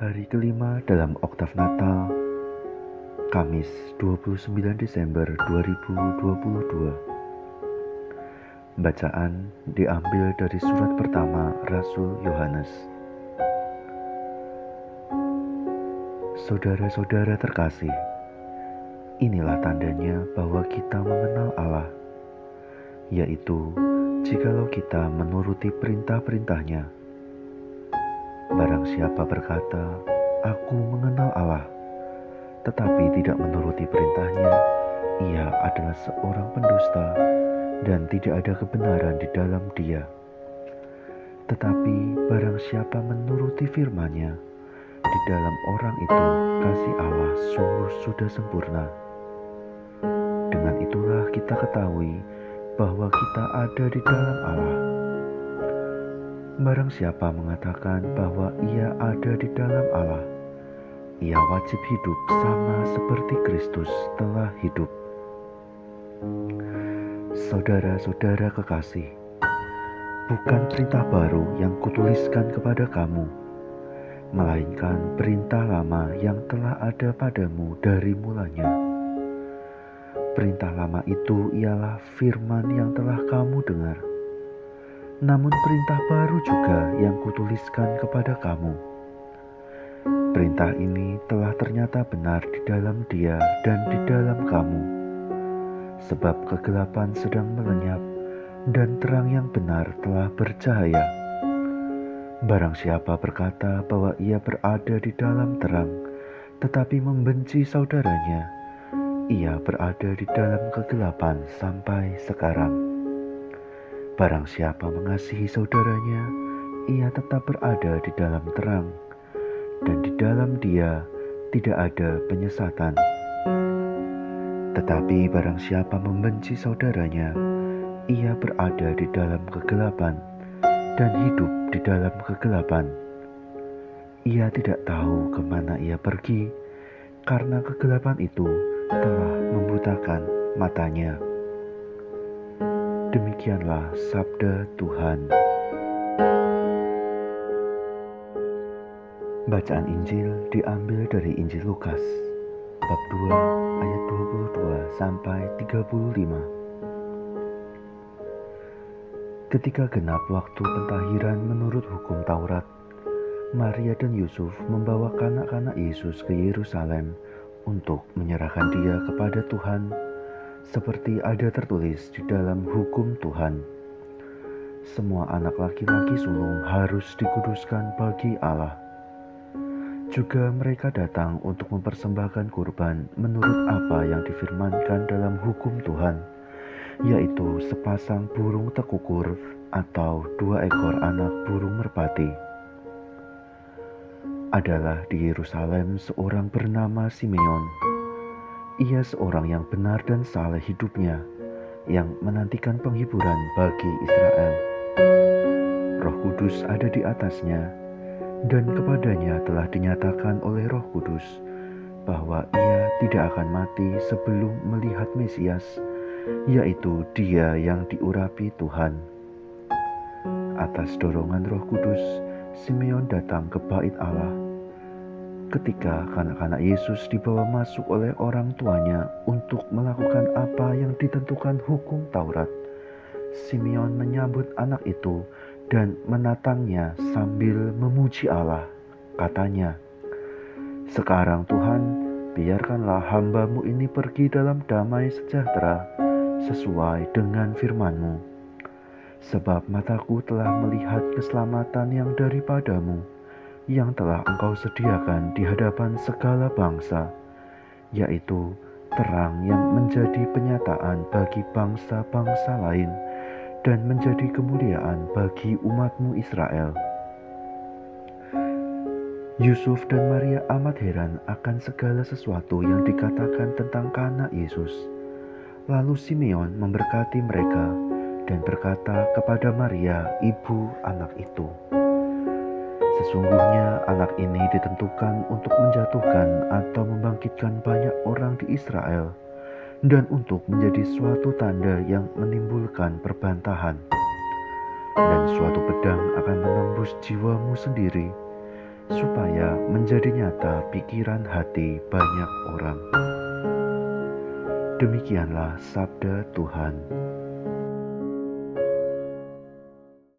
Hari kelima dalam oktav Natal, Kamis 29 Desember 2022. Bacaan diambil dari surat pertama Rasul Yohanes. Saudara-saudara terkasih, inilah tandanya bahwa kita mengenal Allah, yaitu jikalau kita menuruti perintah-perintahnya. Barang siapa berkata, Aku mengenal Allah, tetapi tidak menuruti perintahnya, ia adalah seorang pendusta dan tidak ada kebenaran di dalam dia. Tetapi barang siapa menuruti firman-Nya, di dalam orang itu kasih Allah sungguh sudah sempurna. Dengan itulah kita ketahui bahwa kita ada di dalam Allah Barang siapa mengatakan bahwa ia ada di dalam Allah, ia wajib hidup sama seperti Kristus telah hidup. Saudara-saudara kekasih, bukan perintah baru yang kutuliskan kepada kamu, melainkan perintah lama yang telah ada padamu dari mulanya. Perintah lama itu ialah firman yang telah kamu dengar namun perintah baru juga yang kutuliskan kepada kamu. Perintah ini telah ternyata benar di dalam dia dan di dalam kamu. Sebab kegelapan sedang melenyap dan terang yang benar telah bercahaya. Barang siapa berkata bahwa ia berada di dalam terang, tetapi membenci saudaranya, ia berada di dalam kegelapan sampai sekarang. Barang siapa mengasihi saudaranya, ia tetap berada di dalam terang, dan di dalam dia tidak ada penyesatan. Tetapi barang siapa membenci saudaranya, ia berada di dalam kegelapan dan hidup di dalam kegelapan. Ia tidak tahu ke mana ia pergi, karena kegelapan itu telah membutakan matanya. Demikianlah sabda Tuhan. Bacaan Injil diambil dari Injil Lukas bab 2 ayat 22 sampai 35. Ketika genap waktu pentahiran menurut hukum Taurat, Maria dan Yusuf membawa kanak-kanak Yesus ke Yerusalem untuk menyerahkan dia kepada Tuhan seperti ada tertulis di dalam hukum Tuhan. Semua anak laki-laki sulung harus dikuduskan bagi Allah. Juga mereka datang untuk mempersembahkan kurban menurut apa yang difirmankan dalam hukum Tuhan, yaitu sepasang burung tekukur atau dua ekor anak burung merpati. Adalah di Yerusalem seorang bernama Simeon ia seorang yang benar dan saleh hidupnya, yang menantikan penghiburan bagi Israel. Roh Kudus ada di atasnya, dan kepadanya telah dinyatakan oleh Roh Kudus bahwa ia tidak akan mati sebelum melihat Mesias, yaitu Dia yang diurapi Tuhan. Atas dorongan Roh Kudus, Simeon datang ke Bait Allah ketika kanak-kanak Yesus dibawa masuk oleh orang tuanya untuk melakukan apa yang ditentukan hukum Taurat. Simeon menyambut anak itu dan menatangnya sambil memuji Allah. Katanya, Sekarang Tuhan, biarkanlah hambamu ini pergi dalam damai sejahtera sesuai dengan firmanmu. Sebab mataku telah melihat keselamatan yang daripadamu, yang telah Engkau sediakan di hadapan segala bangsa, yaitu terang yang menjadi penyataan bagi bangsa-bangsa lain dan menjadi kemuliaan bagi umatmu Israel. Yusuf dan Maria amat heran akan segala sesuatu yang dikatakan tentang kana Yesus. Lalu Simeon memberkati mereka dan berkata kepada Maria, ibu anak itu, Sesungguhnya anak ini ditentukan untuk menjatuhkan atau membangkitkan banyak orang di Israel dan untuk menjadi suatu tanda yang menimbulkan perbantahan. Dan suatu pedang akan menembus jiwamu sendiri, supaya menjadi nyata pikiran hati banyak orang. Demikianlah sabda Tuhan.